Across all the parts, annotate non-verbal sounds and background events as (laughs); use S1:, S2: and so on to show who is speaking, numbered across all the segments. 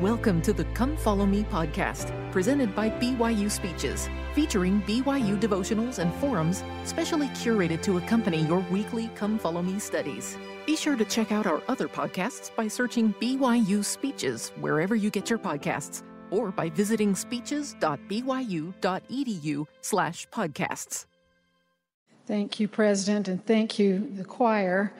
S1: Welcome to the Come Follow Me podcast, presented by BYU Speeches, featuring BYU devotionals and forums specially curated to accompany your weekly Come Follow Me studies. Be sure to check out our other podcasts by searching BYU Speeches wherever you get your podcasts or by visiting speeches.byu.edu slash podcasts.
S2: Thank you, President, and thank you, the choir.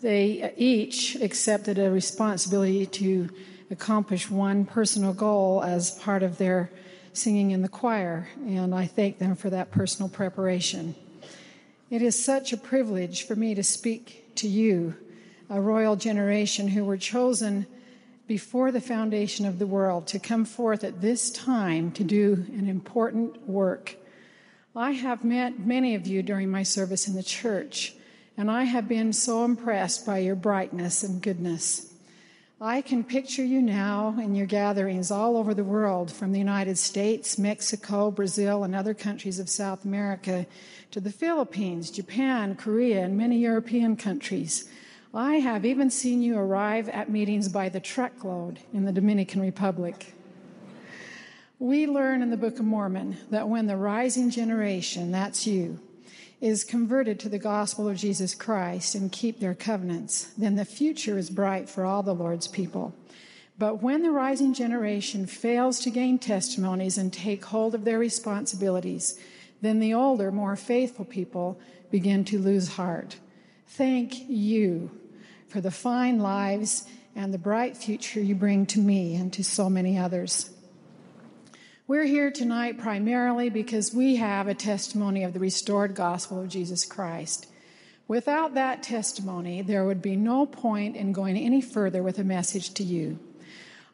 S2: They each accepted a responsibility to accomplish one personal goal as part of their singing in the choir, and I thank them for that personal preparation. It is such a privilege for me to speak to you, a royal generation who were chosen before the foundation of the world to come forth at this time to do an important work. I have met many of you during my service in the church, and I have been so impressed by your brightness and goodness. I can picture you now in your gatherings all over the world, from the United States, Mexico, Brazil, and other countries of South America, to the Philippines, Japan, Korea, and many European countries. I have even seen you arrive at meetings by the truckload in the Dominican Republic. We learn in the Book of Mormon that when the rising generation, that's you, is converted to the gospel of Jesus Christ and keep their covenants, then the future is bright for all the Lord's people. But when the rising generation fails to gain testimonies and take hold of their responsibilities, then the older, more faithful people begin to lose heart. Thank you for the fine lives and the bright future you bring to me and to so many others. We're here tonight primarily because we have a testimony of the restored gospel of Jesus Christ. Without that testimony, there would be no point in going any further with a message to you.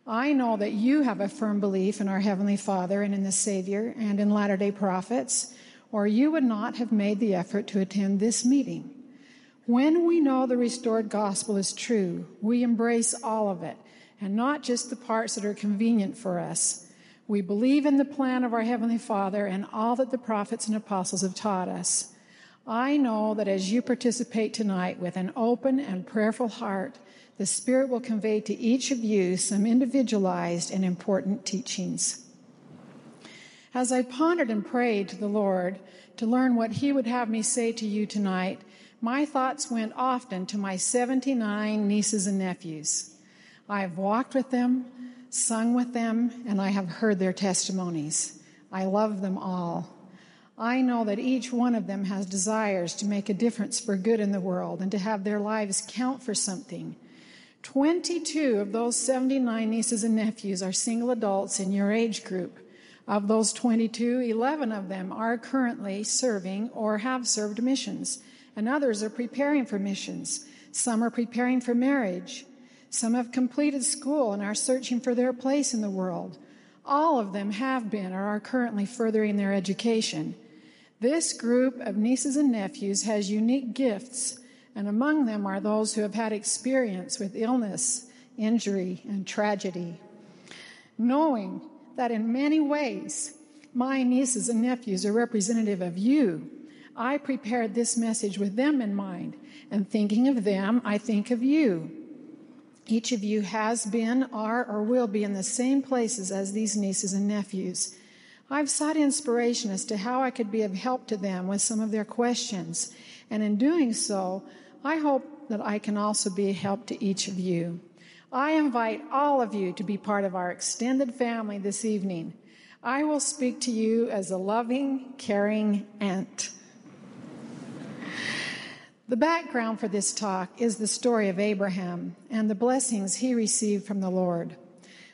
S2: I know that you have a firm belief in our Heavenly Father and in the Savior and in Latter day Prophets, or you would not have made the effort to attend this meeting. When we know the restored gospel is true, we embrace all of it, and not just the parts that are convenient for us. We believe in the plan of our Heavenly Father and all that the prophets and apostles have taught us. I know that as you participate tonight with an open and prayerful heart, the Spirit will convey to each of you some individualized and important teachings. As I pondered and prayed to the Lord to learn what He would have me say to you tonight, my thoughts went often to my 79 nieces and nephews. I have walked with them, sung with them, and I have heard their testimonies. I love them all. I know that each one of them has desires to make a difference for good in the world and to have their lives count for something. 22 of those 79 nieces and nephews are single adults in your age group. Of those 22, 11 of them are currently serving or have served missions, and others are preparing for missions. Some are preparing for marriage. Some have completed school and are searching for their place in the world. All of them have been or are currently furthering their education. This group of nieces and nephews has unique gifts, and among them are those who have had experience with illness, injury, and tragedy. Knowing that in many ways my nieces and nephews are representative of you, I prepared this message with them in mind, and thinking of them, I think of you. Each of you has been, are, or will be in the same places as these nieces and nephews. I've sought inspiration as to how I could be of help to them with some of their questions. And in doing so, I hope that I can also be a help to each of you. I invite all of you to be part of our extended family this evening. I will speak to you as a loving, caring aunt. The background for this talk is the story of Abraham and the blessings he received from the Lord.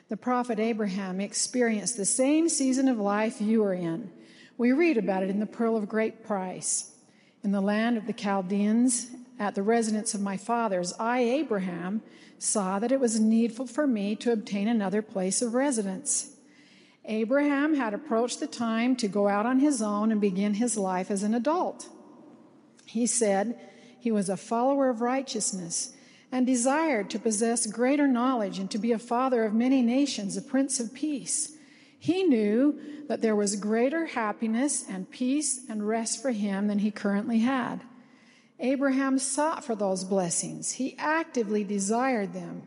S2: The prophet Abraham experienced the same season of life you are in. We read about it in the Pearl of Great Price. In the land of the Chaldeans, at the residence of my fathers, I, Abraham, saw that it was needful for me to obtain another place of residence. Abraham had approached the time to go out on his own and begin his life as an adult. He said, he was a follower of righteousness and desired to possess greater knowledge and to be a father of many nations, a prince of peace. He knew that there was greater happiness and peace and rest for him than he currently had. Abraham sought for those blessings. He actively desired them.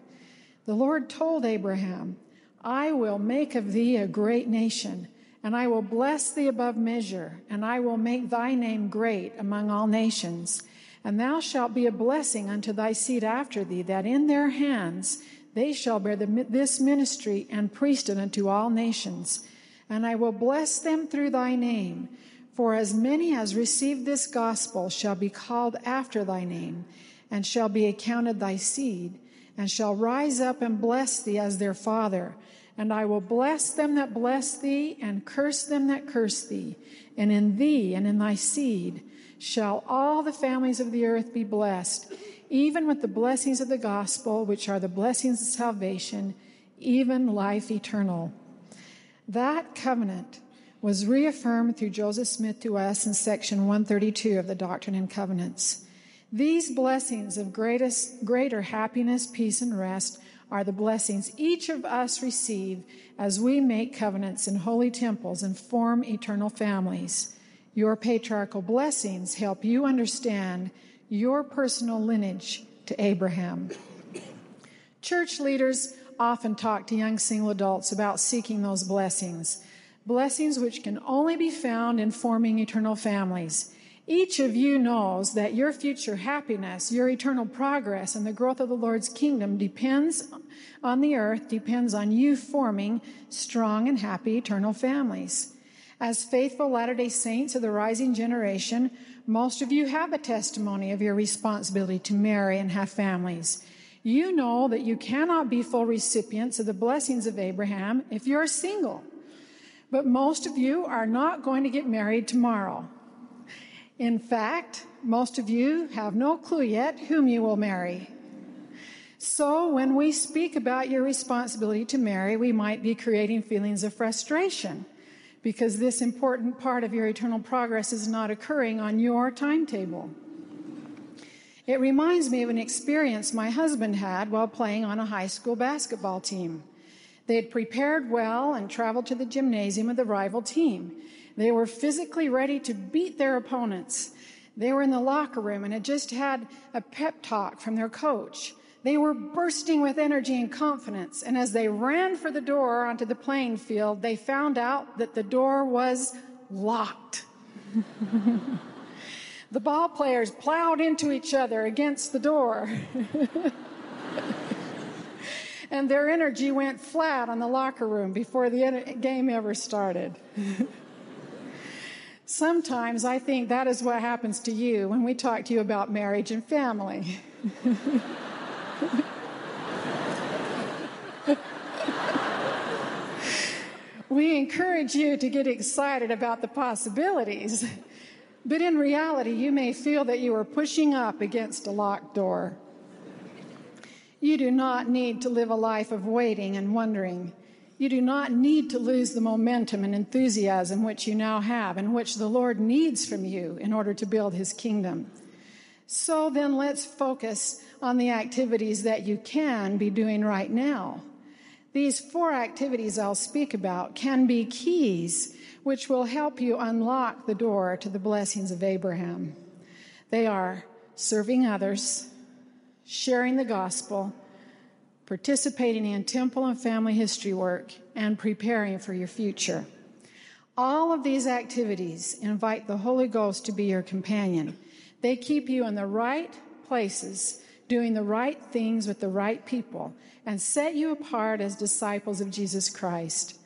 S2: The Lord told Abraham, I will make of thee a great nation, and I will bless thee above measure, and I will make thy name great among all nations. And thou shalt be a blessing unto thy seed after thee, that in their hands they shall bear the, this ministry and priesthood unto all nations. And I will bless them through thy name. For as many as receive this gospel shall be called after thy name, and shall be accounted thy seed, and shall rise up and bless thee as their father. And I will bless them that bless thee, and curse them that curse thee. And in thee and in thy seed shall all the families of the earth be blessed, even with the blessings of the gospel, which are the blessings of salvation, even life eternal. That covenant was reaffirmed through Joseph Smith to us in section 132 of the Doctrine and Covenants. These blessings of greatest, greater happiness, peace, and rest are the blessings each of us receive as we make covenants in holy temples and form eternal families. Your patriarchal blessings help you understand your personal lineage to Abraham. Church leaders often talk to young single adults about seeking those blessings, blessings which can only be found in forming eternal families. Each of you knows that your future happiness, your eternal progress, and the growth of the Lord's kingdom depends on the earth, depends on you forming strong and happy eternal families. As faithful Latter day Saints of the rising generation, most of you have a testimony of your responsibility to marry and have families. You know that you cannot be full recipients of the blessings of Abraham if you're single. But most of you are not going to get married tomorrow. In fact, most of you have no clue yet whom you will marry. So when we speak about your responsibility to marry, we might be creating feelings of frustration because this important part of your eternal progress is not occurring on your timetable. It reminds me of an experience my husband had while playing on a high school basketball team. They had prepared well and traveled to the gymnasium of the rival team. They were physically ready to beat their opponents. They were in the locker room and had just had a pep talk from their coach. They were bursting with energy and confidence, and as they ran for the door onto the playing field, they found out that the door was locked. (laughs) the ball players plowed into each other against the door. (laughs) and their energy went flat on the locker room before the game ever started. (laughs) Sometimes I think that is what happens to you when we talk to you about marriage and family. We encourage you to get excited about the possibilities, but in reality, you may feel that you are pushing up against a locked door. You do not need to live a life of waiting and wondering. You do not need to lose the momentum and enthusiasm which you now have and which the Lord needs from you in order to build his kingdom. So then let's focus on the activities that you can be doing right now. These four activities I'll speak about can be keys which will help you unlock the door to the blessings of Abraham. They are serving others, sharing the gospel, participating in temple and family history work, and preparing for your future. All of these activities invite the Holy Ghost to be your companion. They keep you in the right places, doing the right things with the right people, and set you apart as disciples of Jesus Christ.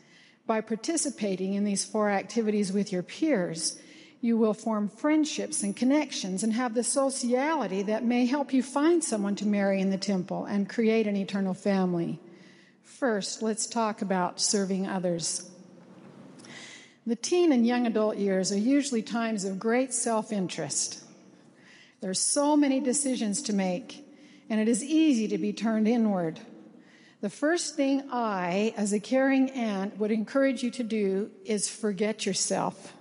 S2: By participating in these four activities with your peers, you will form friendships and connections and have the sociality that may help you find someone to marry in the temple and create an eternal family. First, let's talk about serving others. The teen and young adult years are usually times of great self interest. There's so many decisions to make, and it is easy to be turned inward. The first thing I, as a caring aunt, would encourage you to do is forget yourself.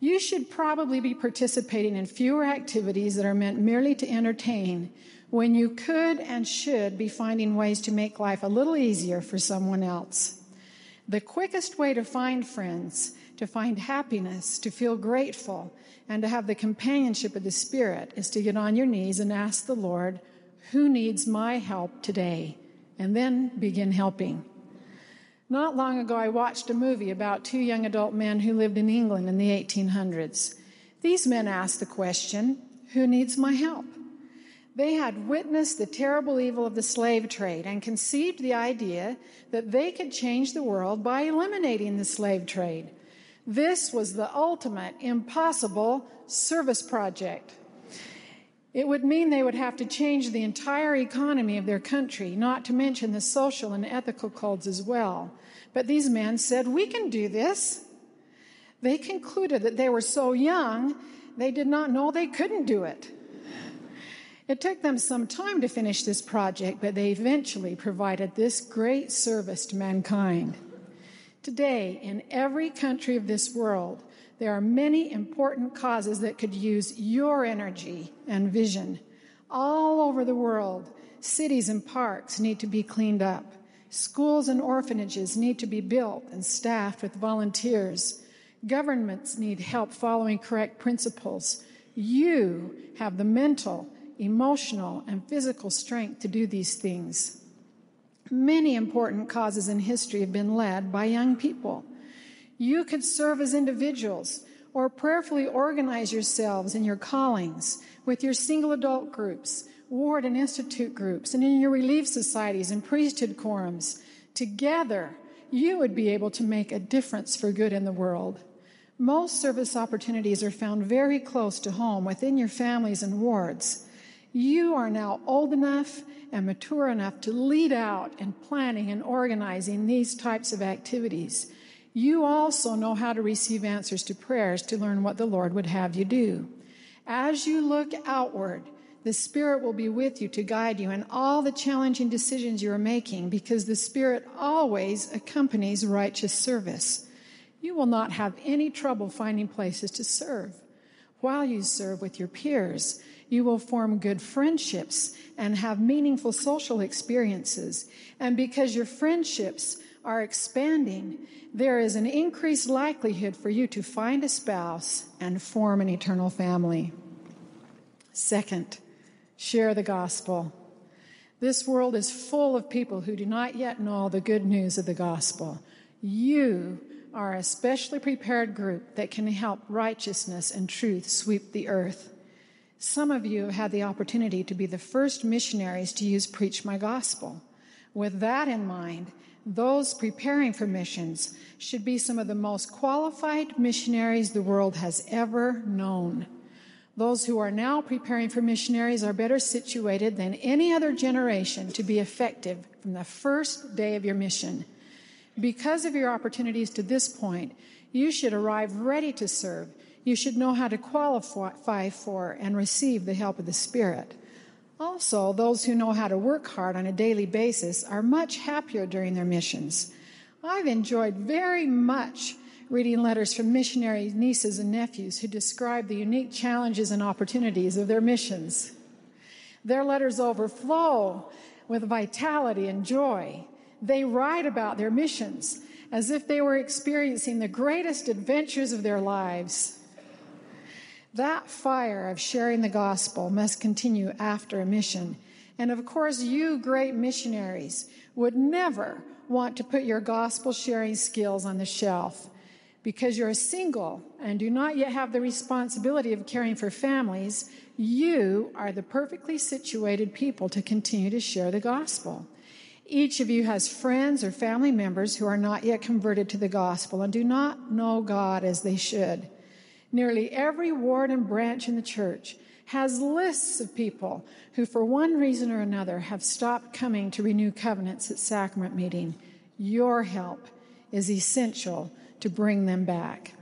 S2: You should probably be participating in fewer activities that are meant merely to entertain when you could and should be finding ways to make life a little easier for someone else. The quickest way to find friends, to find happiness, to feel grateful, and to have the companionship of the Spirit is to get on your knees and ask the Lord, Who needs my help today? And then begin helping. Not long ago, I watched a movie about two young adult men who lived in England in the 1800s. These men asked the question, Who needs my help? They had witnessed the terrible evil of the slave trade and conceived the idea that they could change the world by eliminating the slave trade. This was the ultimate impossible service project. It would mean they would have to change the entire economy of their country, not to mention the social and ethical codes as well. But these men said, We can do this. They concluded that they were so young, they did not know they couldn't do it. It took them some time to finish this project, but they eventually provided this great service to mankind. Today, in every country of this world, there are many important causes that could use your energy and vision. All over the world, cities and parks need to be cleaned up. Schools and orphanages need to be built and staffed with volunteers. Governments need help following correct principles. You have the mental, emotional, and physical strength to do these things. Many important causes in history have been led by young people. You could serve as individuals or prayerfully organize yourselves in your callings with your single adult groups, ward and institute groups, and in your relief societies and priesthood quorums. Together, you would be able to make a difference for good in the world. Most service opportunities are found very close to home within your families and wards. You are now old enough and mature enough to lead out in planning and organizing these types of activities. You also know how to receive answers to prayers to learn what the Lord would have you do. As you look outward, the Spirit will be with you to guide you in all the challenging decisions you are making because the Spirit always accompanies righteous service. You will not have any trouble finding places to serve. While you serve with your peers, you will form good friendships and have meaningful social experiences. And because your friendships are expanding, there is an increased likelihood for you to find a spouse and form an eternal family. Second, share the gospel. This world is full of people who do not yet know the good news of the gospel. You are a specially prepared group that can help righteousness and truth sweep the earth. Some of you have had the opportunity to be the first missionaries to use Preach My Gospel. With that in mind, those preparing for missions should be some of the most qualified missionaries the world has ever known. Those who are now preparing for missionaries are better situated than any other generation to be effective from the first day of your mission. Because of your opportunities to this point, you should arrive ready to serve. You should know how to qualify for and receive the help of the Spirit. Also, those who know how to work hard on a daily basis are much happier during their missions. I've enjoyed very much reading letters from missionary nieces and nephews who describe the unique challenges and opportunities of their missions. Their letters overflow with vitality and joy. They write about their missions as if they were experiencing the greatest adventures of their lives. That fire of sharing the gospel must continue after a mission. And of course, you great missionaries would never want to put your gospel sharing skills on the shelf because you're single and do not yet have the responsibility of caring for families. You are the perfectly situated people to continue to share the gospel. Each of you has friends or family members who are not yet converted to the gospel and do not know God as they should. Nearly every ward and branch in the church has lists of people who, for one reason or another, have stopped coming to renew covenants at sacrament meeting. Your help is essential to bring them back.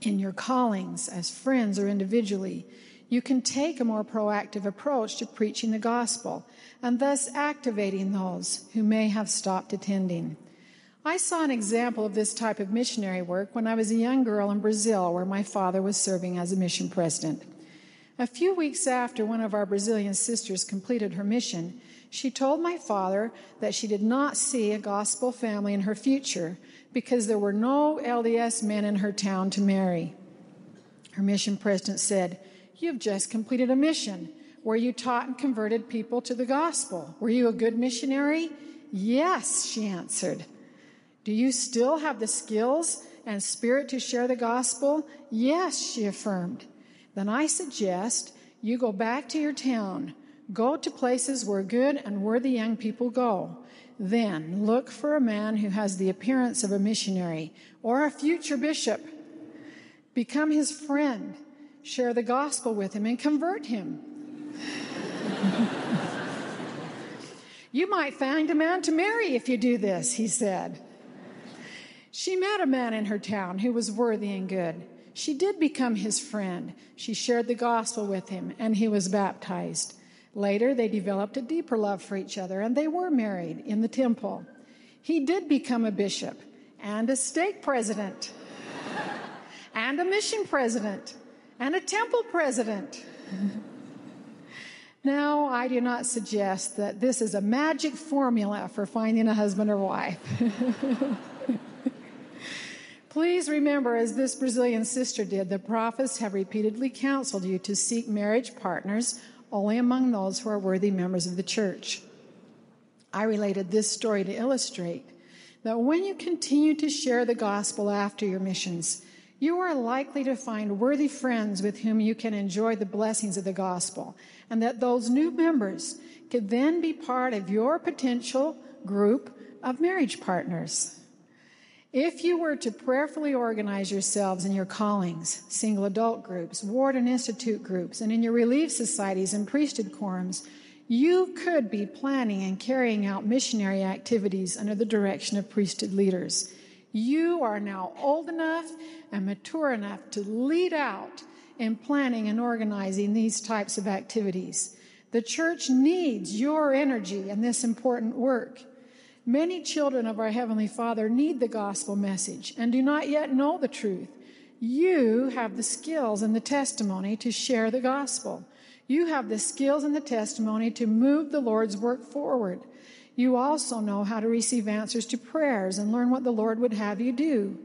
S2: In your callings as friends or individually, you can take a more proactive approach to preaching the gospel and thus activating those who may have stopped attending. I saw an example of this type of missionary work when I was a young girl in Brazil, where my father was serving as a mission president. A few weeks after one of our Brazilian sisters completed her mission, she told my father that she did not see a gospel family in her future because there were no LDS men in her town to marry. Her mission president said, You've just completed a mission where you taught and converted people to the gospel. Were you a good missionary? Yes, she answered. Do you still have the skills and spirit to share the gospel? Yes, she affirmed. Then I suggest you go back to your town. Go to places where good and worthy young people go. Then look for a man who has the appearance of a missionary or a future bishop. Become his friend. Share the gospel with him and convert him. (laughs) you might find a man to marry if you do this, he said. She met a man in her town who was worthy and good. She did become his friend. She shared the gospel with him, and he was baptized. Later, they developed a deeper love for each other, and they were married in the temple. He did become a bishop and a stake president and a mission president and a temple president. (laughs) Now, I do not suggest that this is a magic formula for finding a husband or wife. (laughs) Please remember, as this Brazilian sister did, the prophets have repeatedly counseled you to seek marriage partners only among those who are worthy members of the church. I related this story to illustrate that when you continue to share the gospel after your missions, you are likely to find worthy friends with whom you can enjoy the blessings of the gospel, and that those new members could then be part of your potential group of marriage partners. If you were to prayerfully organize yourselves in your callings, single adult groups, ward and institute groups, and in your relief societies and priesthood quorums, you could be planning and carrying out missionary activities under the direction of priesthood leaders. You are now old enough and mature enough to lead out in planning and organizing these types of activities. The church needs your energy in this important work. Many children of our Heavenly Father need the gospel message and do not yet know the truth. You have the skills and the testimony to share the gospel. You have the skills and the testimony to move the Lord's work forward. You also know how to receive answers to prayers and learn what the Lord would have you do.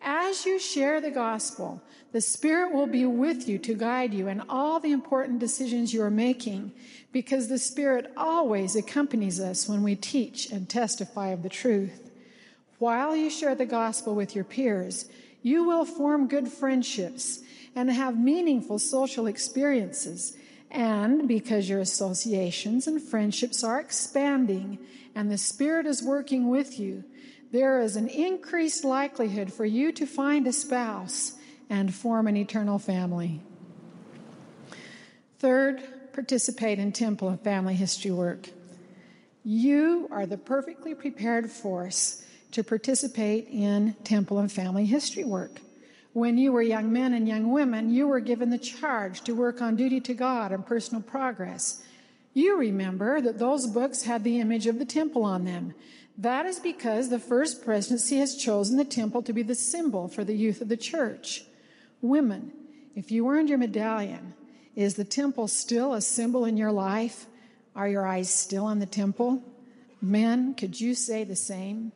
S2: As you share the gospel, the Spirit will be with you to guide you in all the important decisions you are making because the Spirit always accompanies us when we teach and testify of the truth. While you share the gospel with your peers, you will form good friendships and have meaningful social experiences. And because your associations and friendships are expanding and the Spirit is working with you, there is an increased likelihood for you to find a spouse and form an eternal family. Third, participate in temple and family history work. You are the perfectly prepared force to participate in temple and family history work. When you were young men and young women, you were given the charge to work on duty to God and personal progress. You remember that those books had the image of the temple on them. That is because the first presidency has chosen the temple to be the symbol for the youth of the church. Women, if you earned your medallion, is the temple still a symbol in your life? Are your eyes still on the temple? Men, could you say the same?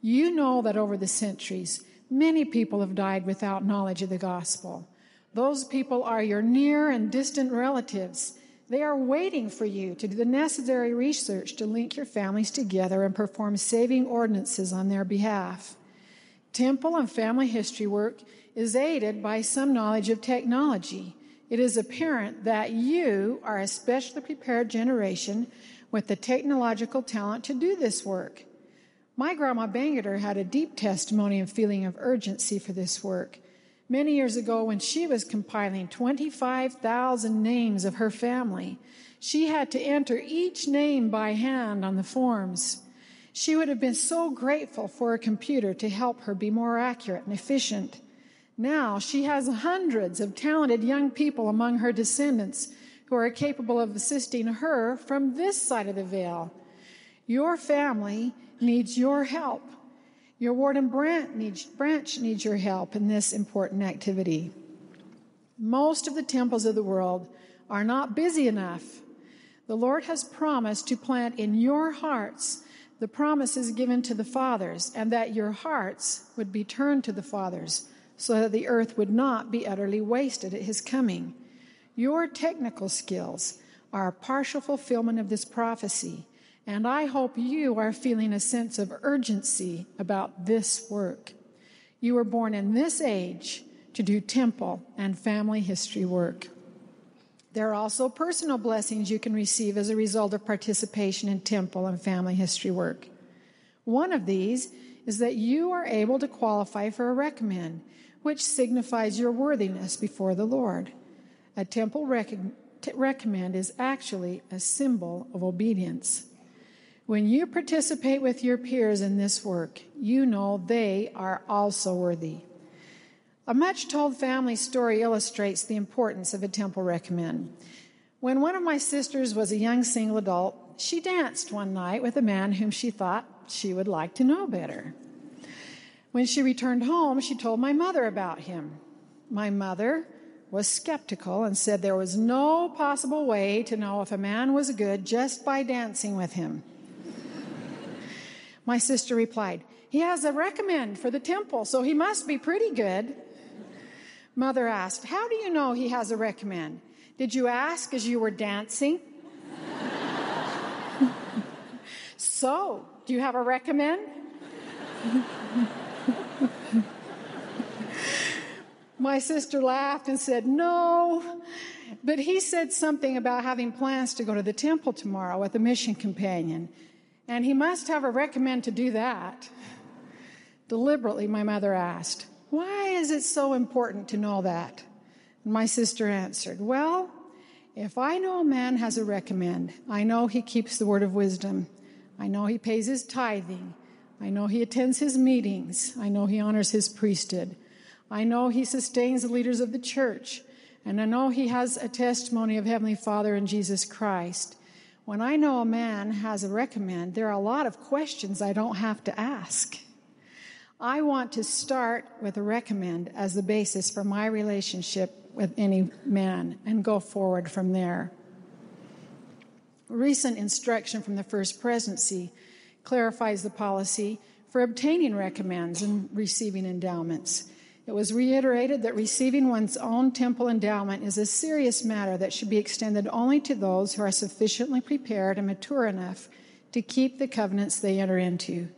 S2: You know that over the centuries, many people have died without knowledge of the gospel. Those people are your near and distant relatives. They are waiting for you to do the necessary research to link your families together and perform saving ordinances on their behalf. Temple and family history work is aided by some knowledge of technology. It is apparent that you are a specially prepared generation with the technological talent to do this work. My grandma Bangerter had a deep testimony and feeling of urgency for this work many years ago when she was compiling 25,000 names of her family. She had to enter each name by hand on the forms. She would have been so grateful for a computer to help her be more accurate and efficient. Now she has hundreds of talented young people among her descendants who are capable of assisting her from this side of the veil. Your family needs your help. Your ward and branch needs, branch needs your help in this important activity. Most of the temples of the world are not busy enough. The Lord has promised to plant in your hearts the promises given to the fathers, and that your hearts would be turned to the fathers, so that the earth would not be utterly wasted at his coming. Your technical skills are a partial fulfillment of this prophecy And I hope you are feeling a sense of urgency about this work. You were born in this age to do temple and family history work. There are also personal blessings you can receive as a result of participation in temple and family history work. One of these is that you are able to qualify for a recommend, which signifies your worthiness before the Lord. A temple rec- recommend is actually a symbol of obedience. When you participate with your peers in this work, you know they are also worthy. A much told family story illustrates the importance of a temple recommend. When one of my sisters was a young single adult, she danced one night with a man whom she thought she would like to know better. When she returned home, she told my mother about him. My mother was skeptical and said there was no possible way to know if a man was good just by dancing with him. My sister replied, He has a recommend for the temple, so he must be pretty good. Mother asked, How do you know he has a recommend? Did you ask as you were dancing? (laughs) so, do you have a recommend? (laughs) My sister laughed and said, No. But he said something about having plans to go to the temple tomorrow with a mission companion. And he must have a recommend to do that. Deliberately, my mother asked, Why is it so important to know that? My sister answered, Well, if I know a man has a recommend, I know he keeps the word of wisdom. I know he pays his tithing. I know he attends his meetings. I know he honors his priesthood. I know he sustains the leaders of the church. And I know he has a testimony of Heavenly Father and Jesus Christ. When I know a man has a recommend, there are a lot of questions I don't have to ask. I want to start with a recommend as the basis for my relationship with any man and go forward from there. Recent instruction from the First Presidency clarifies the policy for obtaining recommends and receiving endowments. It was reiterated that receiving one's own temple endowment is a serious matter that should be extended only to those who are sufficiently prepared and mature enough to keep the covenants they enter into.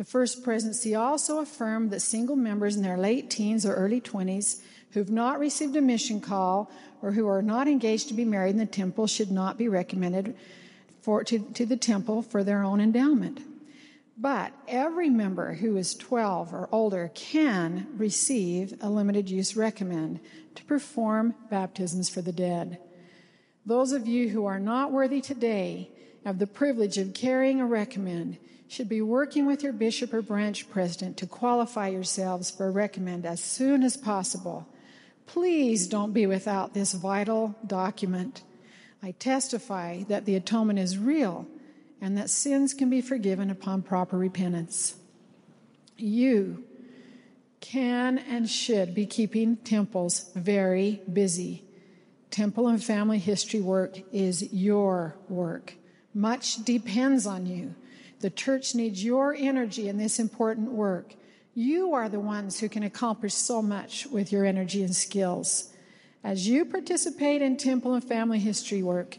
S2: The First Presidency also affirmed that single members in their late teens or early 20s who've not received a mission call or who are not engaged to be married in the temple should not be recommended for, to, to the temple for their own endowment. But every member who is 12 or older can receive a limited use recommend to perform baptisms for the dead. Those of you who are not worthy today have the privilege of carrying a recommend should be working with your bishop or branch president to qualify yourselves for a recommend as soon as possible. Please don't be without this vital document. I testify that the atonement is real and that sins can be forgiven upon proper repentance. You can and should be keeping temples very busy. Temple and family history work is your work. Much depends on you. The church needs your energy in this important work. You are the ones who can accomplish so much with your energy and skills. As you participate in temple and family history work,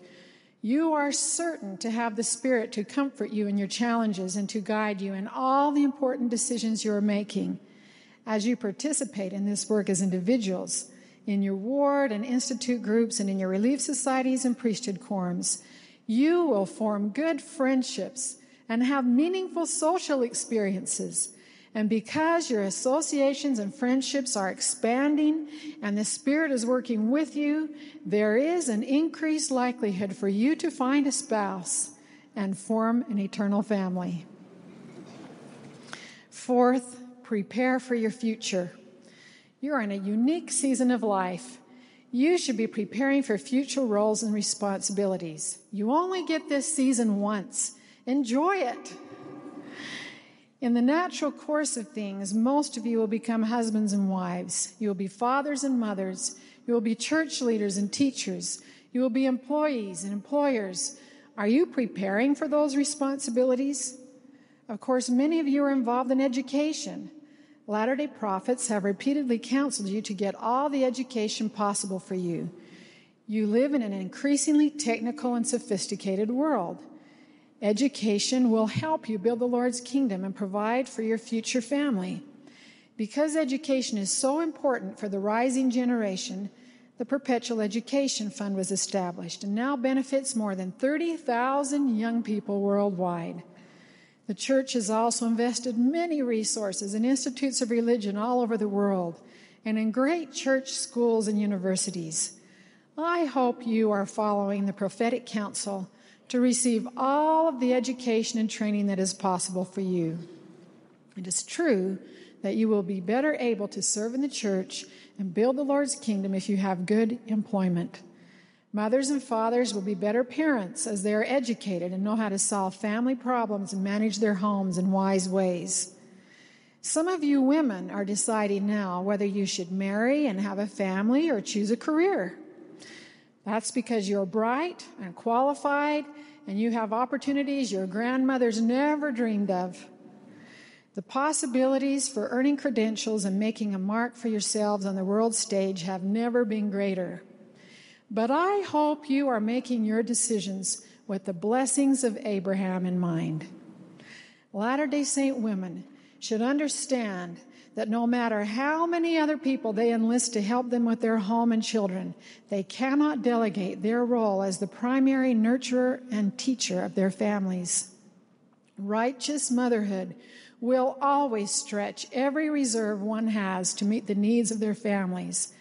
S2: you are certain to have the Spirit to comfort you in your challenges and to guide you in all the important decisions you are making as you participate in this work as individuals, in your ward and institute groups, and in your relief societies and priesthood quorums. You will form good friendships and have meaningful social experiences and because your associations and friendships are expanding and the Spirit is working with you, there is an increased likelihood for you to find a spouse and form an eternal family. Fourth, prepare for your future. You're in a unique season of life. You should be preparing for future roles and responsibilities. You only get this season once. Enjoy it. In the natural course of things, most of you will become husbands and wives. You will be fathers and mothers. You will be church leaders and teachers. You will be employees and employers. Are you preparing for those responsibilities? Of course, many of you are involved in education. Latter day prophets have repeatedly counseled you to get all the education possible for you. You live in an increasingly technical and sophisticated world. Education will help you build the Lord's kingdom and provide for your future family. Because education is so important for the rising generation, the Perpetual Education Fund was established and now benefits more than 30,000 young people worldwide. The church has also invested many resources in institutes of religion all over the world and in great church schools and universities. I hope you are following the prophetic counsel to receive all of the education and training that is possible for you. It is true that you will be better able to serve in the church and build the Lord's kingdom if you have good employment. Mothers and fathers will be better parents as they are educated and know how to solve family problems and manage their homes in wise ways. Some of you women are deciding now whether you should marry and have a family or choose a career. That's because you're bright and qualified and you have opportunities your grandmothers never dreamed of. The possibilities for earning credentials and making a mark for yourselves on the world stage have never been greater. But I hope you are making your decisions with the blessings of Abraham in mind. Latter day Saint women should understand that no matter how many other people they enlist to help them with their home and children, they cannot delegate their role as the primary nurturer and teacher of their families. Righteous motherhood will always stretch every reserve one has to meet the needs of their families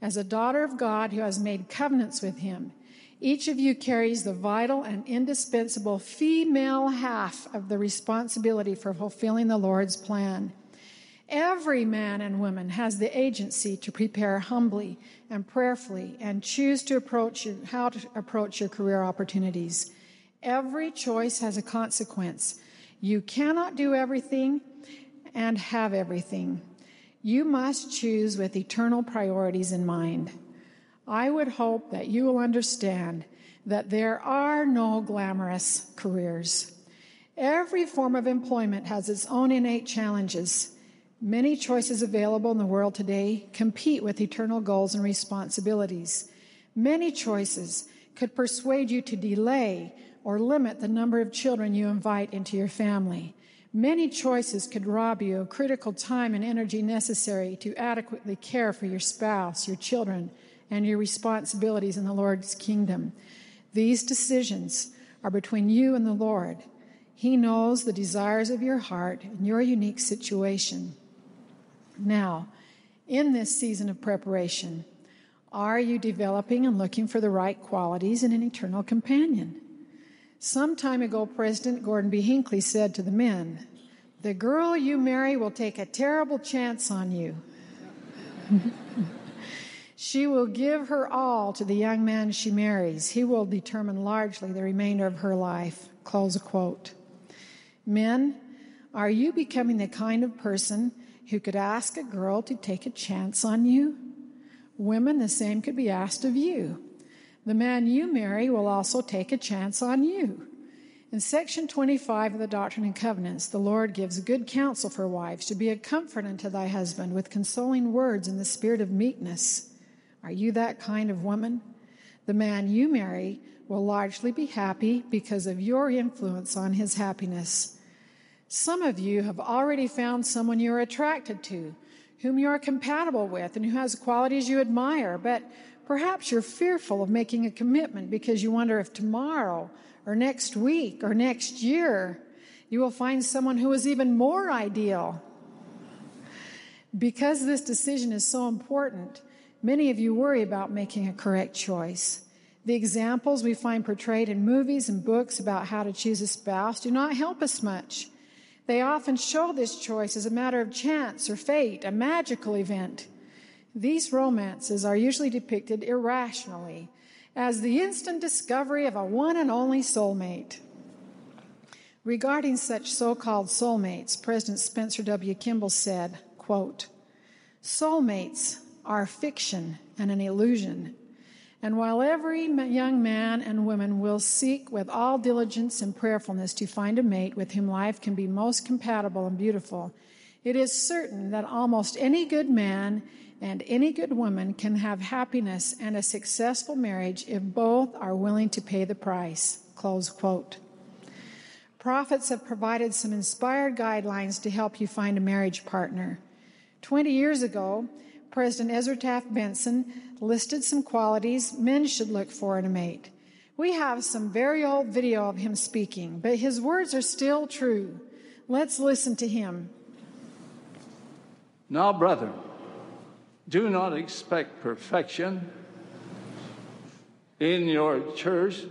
S2: as a daughter of God who has made covenants with him, each of you carries the vital and indispensable female half of the responsibility for fulfilling the Lord's plan. Every man and woman has the agency to prepare humbly and prayerfully and choose to approach your, how to approach your career opportunities. Every choice has a consequence. You cannot do everything and have everything. You must choose with eternal priorities in mind. I would hope that you will understand that there are no glamorous careers. Every form of employment has its own innate challenges. Many choices available in the world today compete with eternal goals and responsibilities. Many choices could persuade you to delay or limit the number of children you invite into your family. Many choices could rob you of critical time and energy necessary to adequately care for your spouse, your children, and your responsibilities in the Lord's kingdom. These decisions are between you and the Lord. He knows the desires of your heart and your unique situation. Now, in this season of preparation, are you developing and looking for the right qualities in an eternal companion? Some time ago, President Gordon B. Hinckley said to the men, The girl you marry will take a terrible chance on you. (laughs) she will give her all to the young man she marries. He will determine largely the remainder of her life. Close a quote. Men, are you becoming the kind of person who could ask a girl to take a chance on you? Women, the same could be asked of you the man you marry will also take a chance on you. In section 25 of the Doctrine and Covenants, the Lord gives good counsel for wives to be a comfort unto thy husband with consoling words in the spirit of meekness. Are you that kind of woman? The man you marry will largely be happy because of your influence on his happiness. Some of you have already found someone you're attracted to, whom you are compatible with, and who has qualities you admire, but Perhaps you're fearful of making a commitment because you wonder if tomorrow or next week or next year you will find someone who is even more ideal. Because this decision is so important, many of you worry about making a correct choice. The examples we find portrayed in movies and books about how to choose a spouse do not help us much. They often show this choice as a matter of chance or fate, a magical event. These romances are usually depicted irrationally as the instant discovery of a one and only soulmate. Regarding such so-called soulmates, President Spencer W. Kimball said, quote, Soulmates are fiction and an illusion. And while every young man and woman will seek with all diligence and prayerfulness to find a mate with whom life can be most compatible and beautiful, it is certain that almost any good man and any good woman can have happiness and a successful marriage if both are willing to pay the price. Close quote. prophets have provided some inspired guidelines to help you find a marriage partner. 20 years ago, President Ezra Taft Benson listed some qualities men should look for in a mate. We have some very old video of him speaking, but his words are still true. Let's listen to him.
S3: Now, brethren, do not expect perfection in your church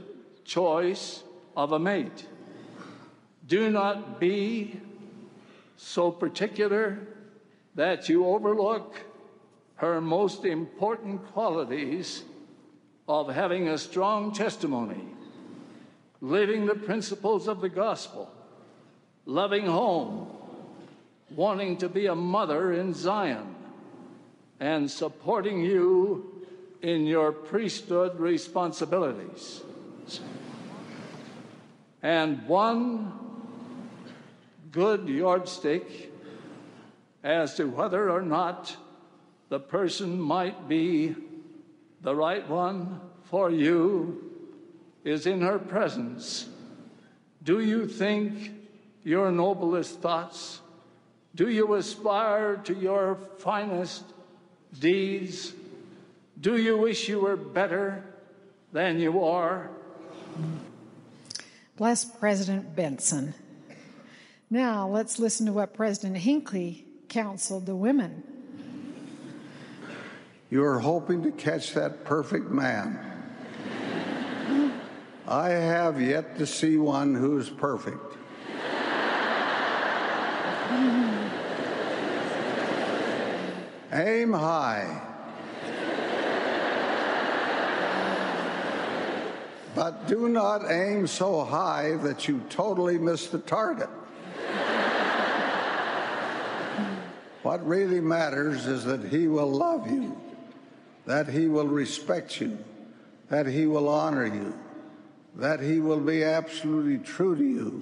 S3: choice of a mate. Do not be so particular that you overlook her most important qualities of having a strong testimony, living the principles of the gospel, loving home, wanting to be a mother in Zion, and supporting you in your priesthood responsibilities. And one good yardstick as to whether or not the person might be the right one for you is in her presence. Do you think your noblest thoughts? Do you aspire to your finest deeds? Do you wish you were better than you are?
S2: Bless President Benson. Now let's listen to what President Hinckley counseled the women.
S4: You are hoping to catch that perfect man. I have yet to see one who's perfect. Aim high. But do not aim so high that you totally miss the target. what really matters is that he will love you, that he will respect you, that he will honor you, that he will be absolutely true to you,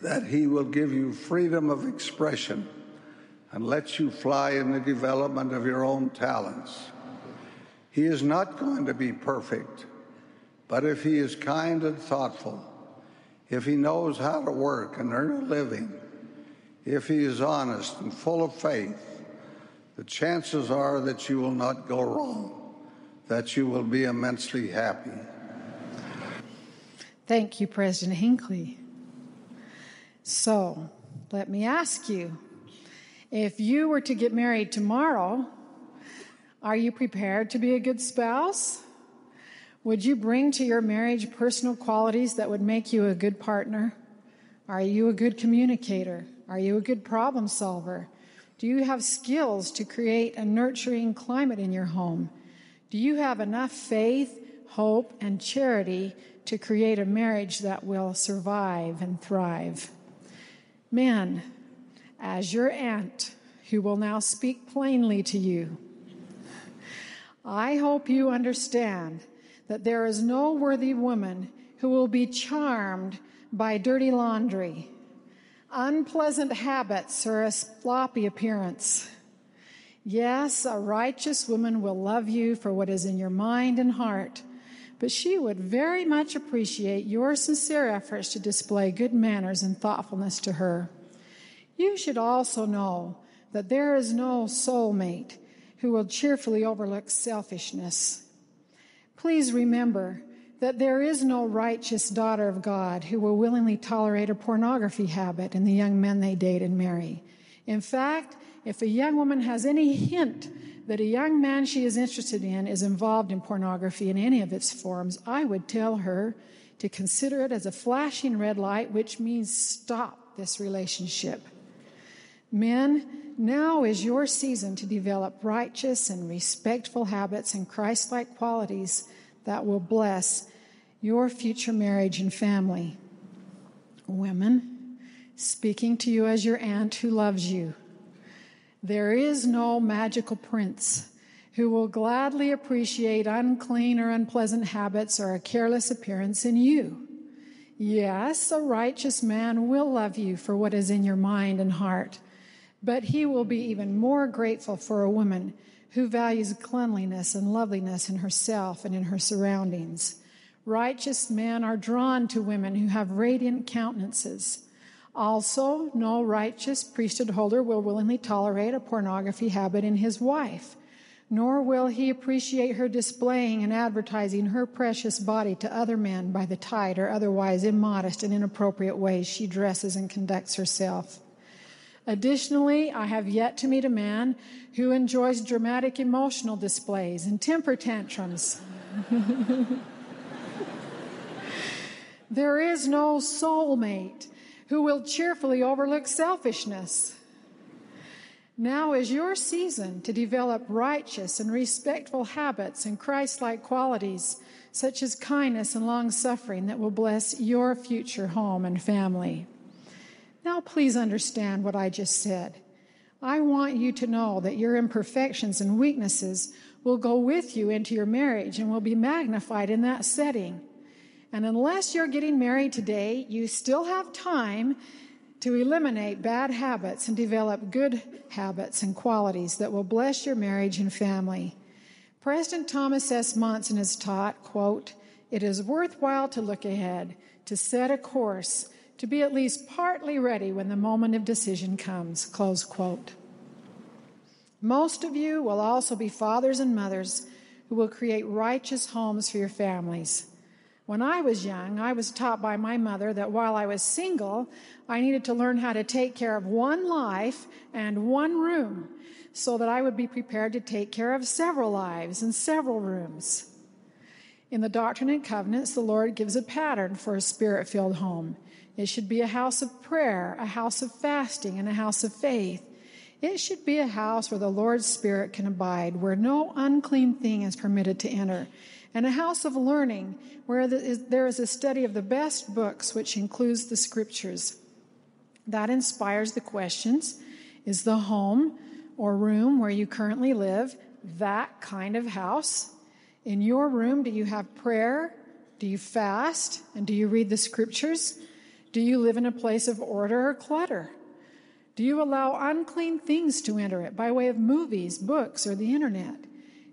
S4: that he will give you freedom of expression and let you fly in the development of your own talents. He is not going to be perfect, but if he is kind and thoughtful, if he knows how to work and earn a living, if he is honest and full of faith, the chances are that you will not go wrong, that you will be immensely happy.
S2: Thank you, President Hinckley. So, let me ask you if you were to get married tomorrow, are you prepared to be a good spouse? Would you bring to your marriage personal qualities that would make you a good partner? Are you a good communicator? Are you a good problem solver? Do you have skills to create a nurturing climate in your home? Do you have enough faith, hope, and charity to create a marriage that will survive and thrive? Men, as your aunt, who will now speak plainly to you. I hope you understand that there is no worthy woman who will be charmed by dirty laundry, unpleasant habits, or a sloppy appearance. Yes, a righteous woman will love you for what is in your mind and heart, but she would very much appreciate your sincere efforts to display good manners and thoughtfulness to her. You should also know that there is no soulmate who will cheerfully overlook selfishness. Please remember that there is no righteous daughter of God who will willingly tolerate a pornography habit in the young men they date and marry. In fact, if a young woman has any hint that a young man she is interested in is involved in pornography in any of its forms, I would tell her to consider it as a flashing red light, which means stop this relationship. Men, now is your season to develop righteous and respectful habits and Christ like qualities that will bless your future marriage and family. Women, speaking to you as your aunt who loves you, there is no magical prince who will gladly appreciate unclean or unpleasant habits or a careless appearance in you. Yes, a righteous man will love you for what is in your mind and heart but he will be even more grateful for a woman who values cleanliness and loveliness in herself and in her surroundings. Righteous men are drawn to women who have radiant countenances. Also, no righteous priesthood holder will willingly tolerate a pornography habit in his wife, nor will he appreciate her displaying and advertising her precious body to other men by the tight or otherwise immodest and inappropriate ways she dresses and conducts herself. Additionally, I have yet to meet a man who enjoys dramatic emotional displays and temper tantrums. (laughs) there is no soulmate who will cheerfully overlook selfishness. Now is your season to develop righteous and respectful habits and Christ like qualities, such as kindness and long suffering, that will bless your future home and family. Now, please understand what I just said. I want you to know that your imperfections and weaknesses will go with you into your marriage and will be magnified in that setting. And unless you're getting married today, you still have time to eliminate bad habits and develop good habits and qualities that will bless your marriage and family. President Thomas S. Monson has taught, quote, it is worthwhile to look ahead, to set a course, to be at least partly ready when the moment of decision comes. Close quote. Most of you will also be fathers and mothers who will create righteous homes for your families. When I was young, I was taught by my mother that while I was single, I needed to learn how to take care of one life and one room so that I would be prepared to take care of several lives and several rooms. In the Doctrine and Covenants, the Lord gives a pattern for a spirit filled home. It should be a house of prayer, a house of fasting, and a house of faith. It should be a house where the Lord's Spirit can abide, where no unclean thing is permitted to enter, and a house of learning where there is a study of the best books, which includes the scriptures. That inspires the questions Is the home or room where you currently live that kind of house? In your room, do you have prayer? Do you fast? And do you read the scriptures? Do you live in a place of order or clutter? Do you allow unclean things to enter it by way of movies, books, or the internet?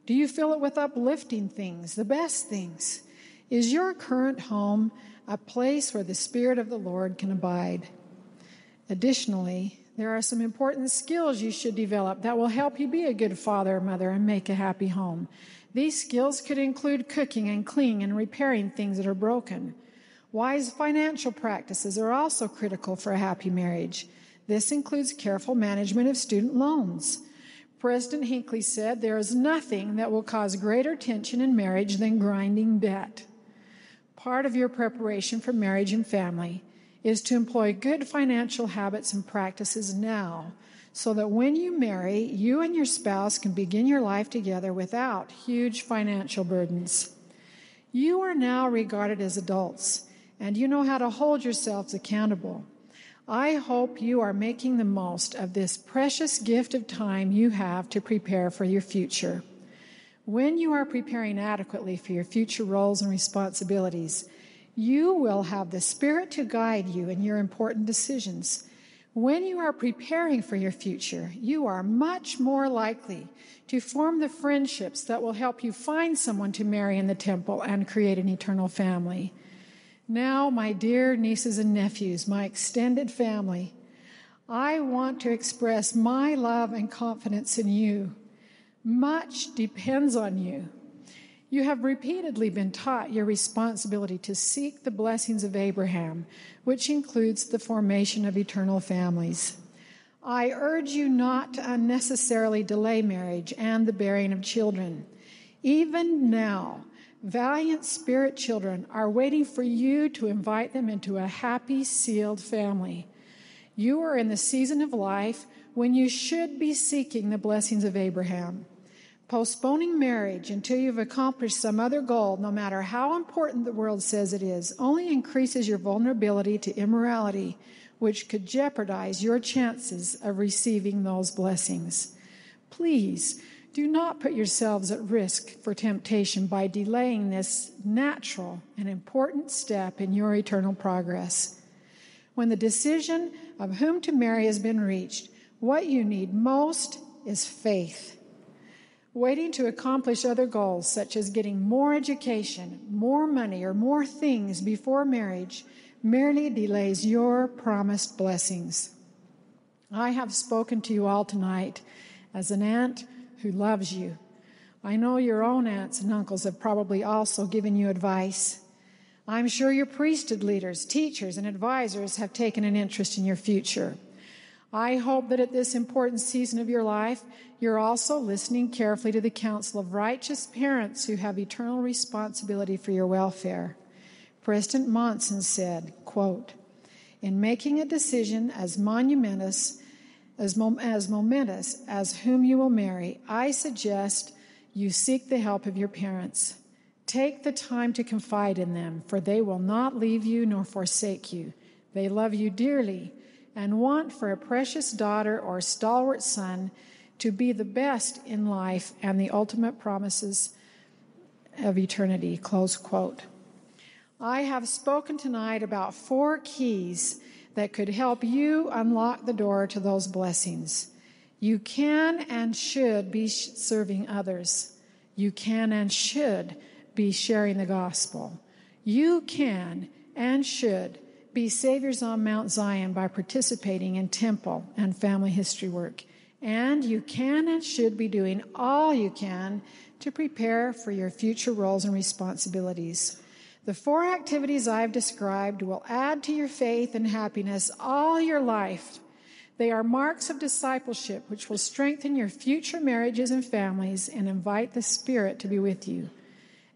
S2: Do you fill it with uplifting things, the best things? Is your current home a place where the Spirit of the Lord can abide? Additionally, there are some important skills you should develop that will help you be a good father or mother and make a happy home. These skills could include cooking and cleaning and repairing things that are broken. Wise financial practices are also critical for a happy marriage. This includes careful management of student loans. President Hinckley said there is nothing that will cause greater tension in marriage than grinding debt. Part of your preparation for marriage and family is to employ good financial habits and practices now so that when you marry, you and your spouse can begin your life together without huge financial burdens. You are now regarded as adults and you know how to hold yourselves accountable. I hope you are making the most of this precious gift of time you have to prepare for your future. When you are preparing adequately for your future roles and responsibilities, you will have the Spirit to guide you in your important decisions. When you are preparing for your future, you are much more likely to form the friendships that will help you find someone to marry in the temple and create an eternal family. Now, my dear nieces and nephews, my extended family, I want to express my love and confidence in you. Much depends on you. You have repeatedly been taught your responsibility to seek the blessings of Abraham, which includes the formation of eternal families. I urge you not to unnecessarily delay marriage and the bearing of children. Even now, Valiant spirit children are waiting for you to invite them into a happy, sealed family. You are in the season of life when you should be seeking the blessings of Abraham. Postponing marriage until you've accomplished some other goal, no matter how important the world says it is, only increases your vulnerability to immorality, which could jeopardize your chances of receiving those blessings. Please do not put yourselves at risk for temptation by delaying this natural and important step in your eternal progress. When the decision of whom to marry has been reached, what you need most is faith. waiting to accomplish other goals, such as getting more education, more money, or more things before marriage, merely delays your promised blessings. I have spoken to you all tonight as an aunt who loves you. I know your own aunts and uncles have probably also given you advice. I'm sure your priesthood leaders, teachers, and advisors have taken an interest in your future. I hope that at this important season of your life, you're also listening carefully to the counsel of righteous parents who have eternal responsibility for your welfare. President Monson said, quote, in making a decision as monumentous as, mom- as momentous as whom you will marry, I suggest you seek the help of your parents. Take the time to confide in them, for they will not leave you nor forsake you. They love you dearly and want for a precious daughter or stalwart son to be the best in life and the ultimate promises of eternity. Close quote. I have spoken tonight about four keys that could help you unlock the door to those blessings. You can and should be serving others. You can and should be sharing the gospel. You can and should be saviors on Mount Zion by participating in temple and family history work. And you can and should be doing all you can to prepare for your future roles and responsibilities. The four activities I've described will add to your faith and happiness all your life. They are marks of discipleship which will strengthen your future marriages and families and invite the Spirit to be with you.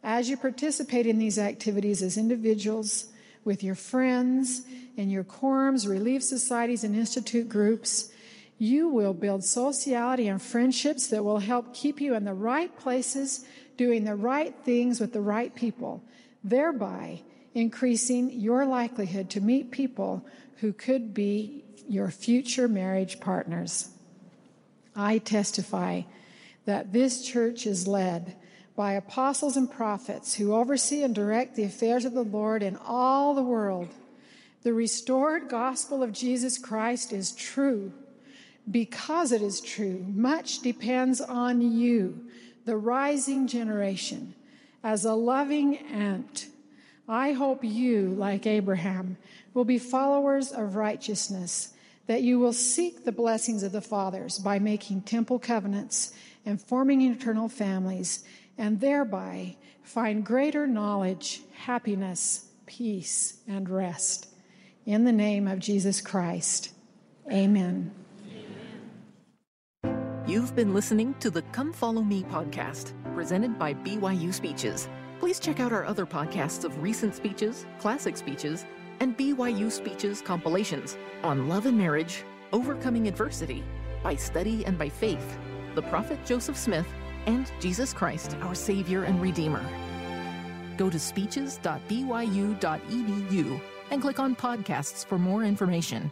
S2: As you participate in these activities as individuals, with your friends, in your quorums, relief societies, and institute groups. You will build sociality and friendships that will help keep you in the right places, doing the right things with the right people, thereby increasing your likelihood to meet people who could be your future marriage partners. I testify that this church is led by apostles and prophets who oversee and direct the affairs of the Lord in all the world. The restored gospel of Jesus Christ is true. Because it is true, much depends on you, the rising generation. As a loving aunt, I hope you, like Abraham, will be followers of righteousness, that you will seek the blessings of the fathers by making temple covenants and forming eternal families and thereby find greater knowledge, happiness, peace, and rest. In the name of Jesus Christ, amen.
S1: You've been listening to the Come Follow Me podcast, presented by BYU Speeches. Please check out our other podcasts of recent speeches, classic speeches, and BYU Speeches compilations on love and marriage, overcoming adversity, by study and by faith, the prophet Joseph Smith, and Jesus Christ, our Savior and Redeemer. Go to speeches.byu.edu and click on podcasts for more information.